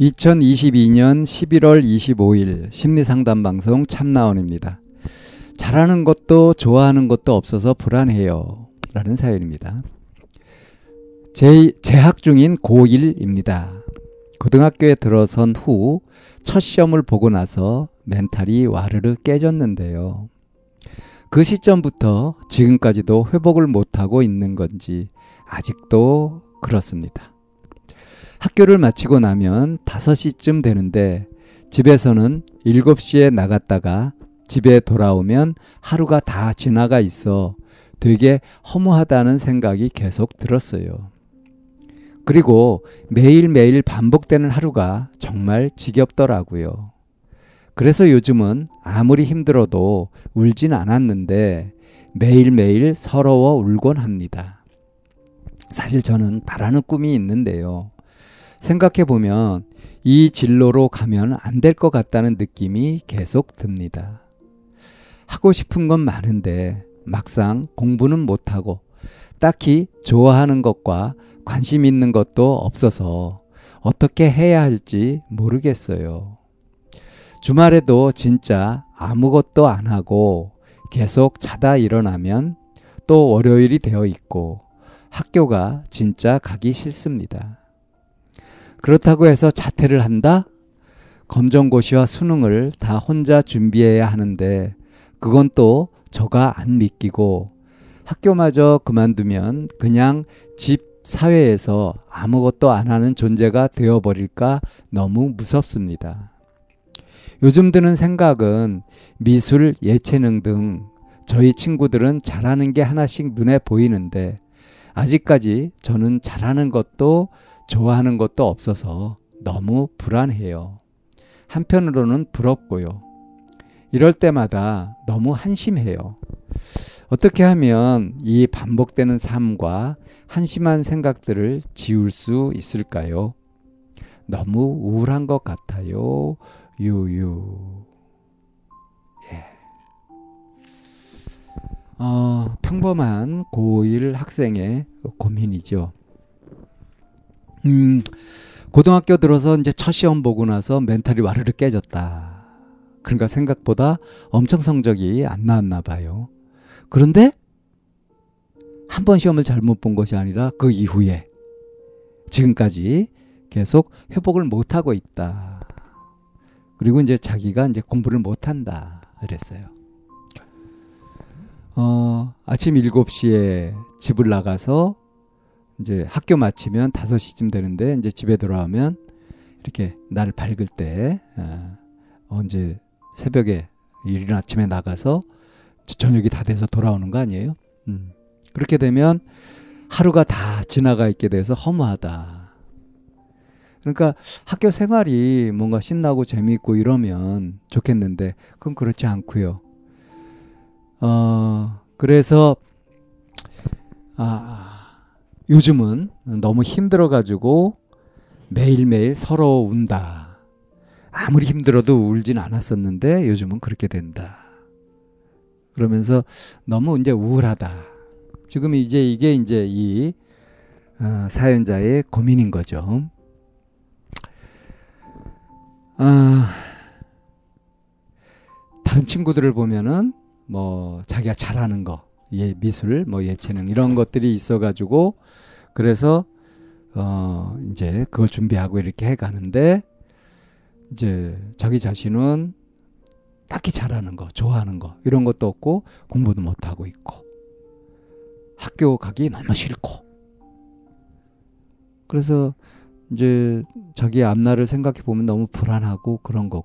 2022년 11월 25일 심리상담 방송 참나원입니다. 잘하는 것도 좋아하는 것도 없어서 불안해요. 라는 사연입니다. 제, 재학 중인 고1입니다. 고등학교에 들어선 후 첫 시험을 보고 나서 멘탈이 와르르 깨졌는데요. 그 시점부터 지금까지도 회복을 못하고 있는 건지 아직도 그렇습니다. 학교를 마치고 나면 5시쯤 되는데 집에서는 7시에 나갔다가 집에 돌아오면 하루가 다 지나가 있어 되게 허무하다는 생각이 계속 들었어요. 그리고 매일매일 반복되는 하루가 정말 지겹더라고요. 그래서 요즘은 아무리 힘들어도 울진 않았는데 매일매일 서러워 울곤 합니다. 사실 저는 바라는 꿈이 있는데요. 생각해 보면 이 진로로 가면 안 될 것 같다는 느낌이 계속 듭니다. 하고 싶은 건 많은데 막상 공부는 못하고 딱히 좋아하는 것과 관심 있는 것도 없어서 어떻게 해야 할지 모르겠어요. 주말에도 진짜 아무것도 안 하고 계속 자다 일어나면 또 월요일이 되어 있고 학교가 진짜 가기 싫습니다. 그렇다고 해서 자퇴를 한다? 검정고시와 수능을 다 혼자 준비해야 하는데 그건 또 저가 안 믿기고 학교마저 그만두면 그냥 집 사회에서 아무것도 안 하는 존재가 되어버릴까 너무 무섭습니다. 요즘 드는 생각은 미술, 예체능 등 저희 친구들은 잘하는 게 하나씩 눈에 보이는데 아직까지 저는 잘하는 것도 좋아하는 것도 없어서 너무 불안해요. 한편으로는 부럽고요. 이럴 때마다 너무 한심해요. 어떻게 하면 이 반복되는 삶과 한심한 생각들을 지울 수 있을까요? 너무 우울한 것 같아요. 유유. 예. 어, 평범한 고1 학생의 고민이죠. 음, 고등학교 들어서 이제 첫 시험 보고 나서 멘탈이 와르르 깨졌다. 그러니까 생각보다 엄청 성적이 안 나왔나 봐요. 그런데 한 번 시험을 잘못 본 것이 아니라 그 이후에 지금까지 계속 회복을 못 하고 있다. 그리고 이제 자기가 이제 공부를 못 한다. 그랬어요. 어, 아침 7시에 집을 나가서 이제 학교 마치면 5시쯤 되는데 이제 집에 돌아오면 이렇게 날 밝을 때 어, 언제 새벽에 이른 아침에 나가서 저녁이 다 돼서 돌아오는 거 아니에요? 음. 그렇게 되면 하루가 다 지나가 있게 돼서 허무하다. 그러니까 학교 생활이 뭔가 신나고 재미있고 이러면 좋겠는데 그건 그렇지 않고요. 어, 그래서 아, 요즘은 너무 힘들어 가지고 매일매일 서로 운다. 아무리 힘들어도 울진 않았었는데 요즘은 그렇게 된다. 그러면서 너무 이제 우울하다. 지금 이제 이게 이제 이 어, 사연자의 고민인 거죠. 아, 다른 친구들을 보면은 뭐 자기가 잘하는 거, 예, 미술, 뭐 예체능 이런 것들이 있어 가지고 그래서 어 이제 그걸 준비하고 이렇게 해 가는데 이제 자기 자신은 딱히 잘하는 거, 좋아하는 거 이런 것도 없고 공부도 못 하고 있고 학교 가기 너무 싫고 그래서 이제 자기 앞날을 생각해 보면 너무 불안하고 그런 거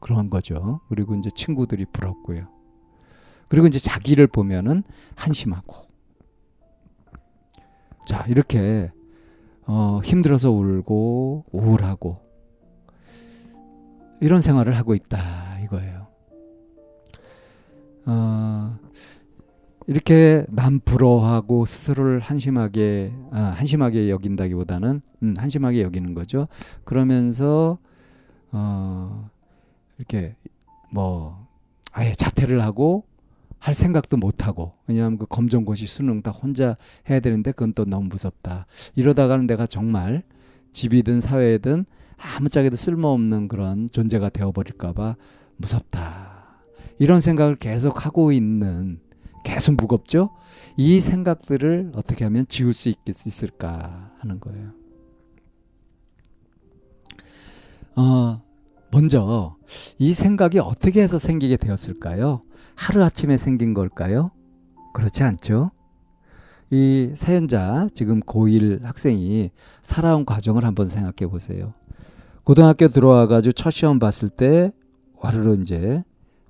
그런 거죠. 그리고 이제 친구들이 부럽고요. 그리고 이제 자기를 보면은 한심하고 자, 이렇게 어, 힘들어서 울고 우울하고 이런 생활을 하고 있다 이거예요. 어, 이렇게 남 부러워하고 스스로를 한심하게 아, 한심하게 여긴다기보다는 음, 한심하게 여기는 거죠. 그러면서 어, 이렇게 뭐 아예 자퇴를 하고 할 생각도 못 하고 왜냐하면 그 검정고시 수능 다 혼자 해야 되는데 그건 또 너무 무섭다. 이러다가는 내가 정말 집이든 사회든 아무짝에도 쓸모없는 그런 존재가 되어버릴까봐 무섭다. 이런 생각을 계속 하고 있는 계속 무겁죠? 이 생각들을 어떻게 하면 지울 수 있, 있을까 하는 거예요. 어, 먼저 이 생각이 어떻게 해서 생기게 되었을까요? 하루아침에 생긴 걸까요? 그렇지 않죠? 이 사연자 지금 고1 학생이 살아온 과정을 한번 생각해 보세요. 고등학교 들어와 가지고 첫 시험 봤을 때 와르르 이제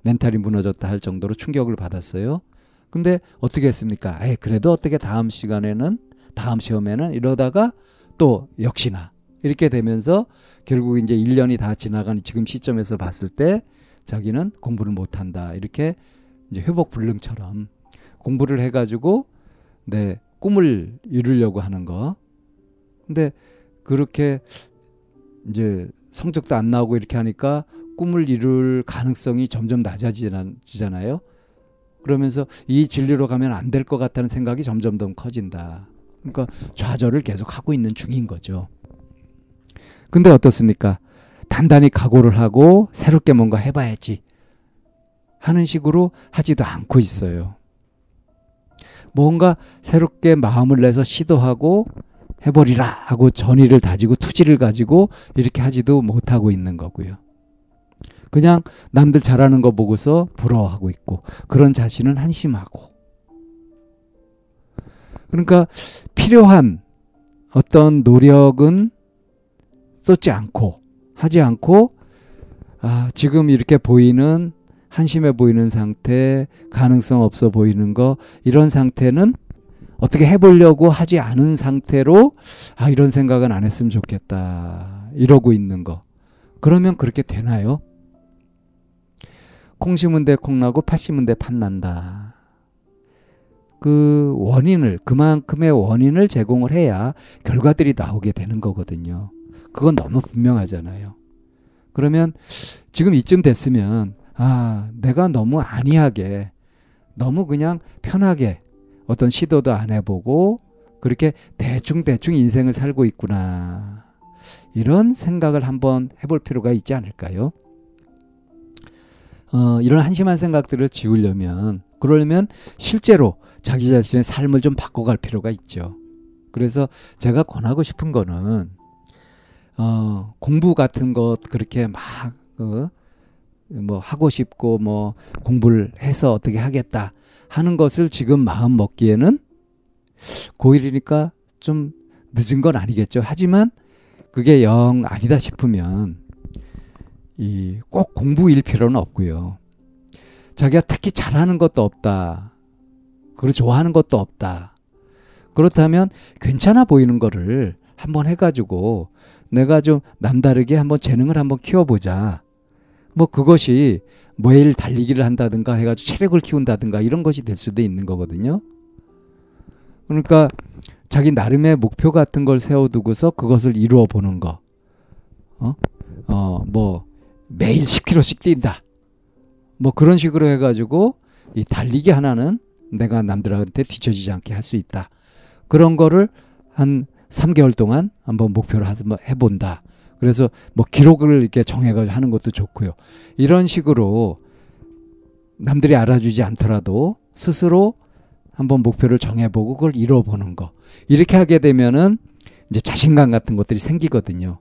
멘탈이 무너졌다 할 정도로 충격을 받았어요. 근데 어떻게 했습니까? 에 그래도 어떻게 다음 시간에는 다음 시험에는 이러다가 또 역시나 이렇게 되면서 결국 이제 1년이 다 지나간 지금 시점에서 봤을 때 자기는 공부를 못 한다. 이렇게 이제 회복 불능처럼 공부를 해 가지고 네, 꿈을 이루려고 하는 거. 근데 그렇게 이제 성적도 안 나오고 이렇게 하니까 꿈을 이룰 가능성이 점점 낮아지잖아요. 그러면서 이 진리로 가면 안 될 것 같다는 생각이 점점 더 커진다. 그러니까 좌절을 계속 하고 있는 중인 거죠. 근데 어떻습니까? 단단히 각오를 하고 새롭게 뭔가 해봐야지 하는 식으로 하지도 않고 있어요. 뭔가 새롭게 마음을 내서 시도하고 해버리라 하고 전의를 다지고 투지를 가지고 이렇게 하지도 못하고 있는 거고요. 그냥 남들 잘하는 거 보고서 부러워하고 있고 그런 자신은 한심하고 그러니까 필요한 어떤 노력은 쏟지 않고 하지 않고 아, 지금 이렇게 보이는 한심해 보이는 상태, 가능성 없어 보이는 거 이런 상태는 어떻게 해보려고 하지 않은 상태로 아 이런 생각은 안 했으면 좋겠다 이러고 있는 거 그러면 그렇게 되나요? 콩 심은 데 콩나고 팥 심은 데 팥난다. 그 원인을 그만큼의 원인을 제공을 해야 결과들이 나오게 되는 거거든요. 그건 너무 분명하잖아요. 그러면 지금 이쯤 됐으면 아, 내가 너무 안이하게 너무 그냥 편하게 어떤 시도도 안 해보고 그렇게 대충대충 인생을 살고 있구나. 이런 생각을 한번 해볼 필요가 있지 않을까요? 어, 이런 한심한 생각들을 지우려면 그러려면 실제로 자기 자신의 삶을 좀 바꿔갈 필요가 있죠. 그래서 제가 권하고 싶은 거는 어, 공부 같은 것 그렇게 막 어, 뭐 하고 싶고 뭐 공부를 해서 어떻게 하겠다 하는 것을 지금 마음 먹기에는 고1이니까 좀 늦은 건 아니겠죠. 하지만 그게 영 아니다 싶으면 이 꼭 공부일 필요는 없고요. 자기가 특히 잘하는 것도 없다. 그리고 좋아하는 것도 없다. 그렇다면 괜찮아 보이는 거를 한번 해가지고 내가 좀 남다르게 한번 재능을 한번 키워보자. 뭐 그것이 매일 달리기를 한다든가 해가지고 체력을 키운다든가 이런 것이 될 수도 있는 거거든요. 그러니까 자기 나름의 목표 같은 걸 세워두고서 그것을 이루어 보는 거. 어? 어, 뭐, 매일 10km씩 뛴다. 뭐 그런 식으로 해가지고 이 달리기 하나는 내가 남들한테 뒤처지지 않게 할 수 있다. 그런 거를 한 3개월 동안 한번 목표를 해본다. 그래서 뭐 기록을 이렇게 정해가지고 하는 것도 좋고요. 이런 식으로 남들이 알아주지 않더라도 스스로 한번 목표를 정해보고 그걸 이뤄보는 거. 이렇게 하게 되면은 이제 자신감 같은 것들이 생기거든요.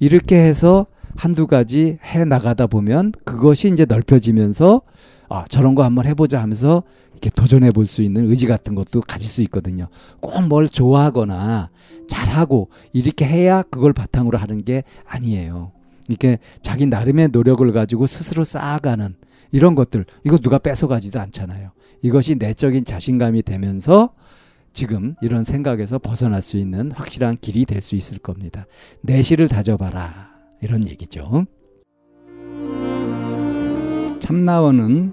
이렇게 해서 한두 가지 해 나가다 보면 그것이 이제 넓혀지면서 아, 저런 거 한번 해보자 하면서 이렇게 도전해 볼 수 있는 의지 같은 것도 가질 수 있거든요. 꼭 뭘 좋아하거나 잘하고 이렇게 해야 그걸 바탕으로 하는 게 아니에요. 이렇게 자기 나름의 노력을 가지고 스스로 쌓아가는 이런 것들, 이거 누가 뺏어가지도 않잖아요. 이것이 내적인 자신감이 되면서 지금 이런 생각에서 벗어날 수 있는 확실한 길이 될 수 있을 겁니다. 내실을 다져봐라. 이런 얘기죠. 참나원은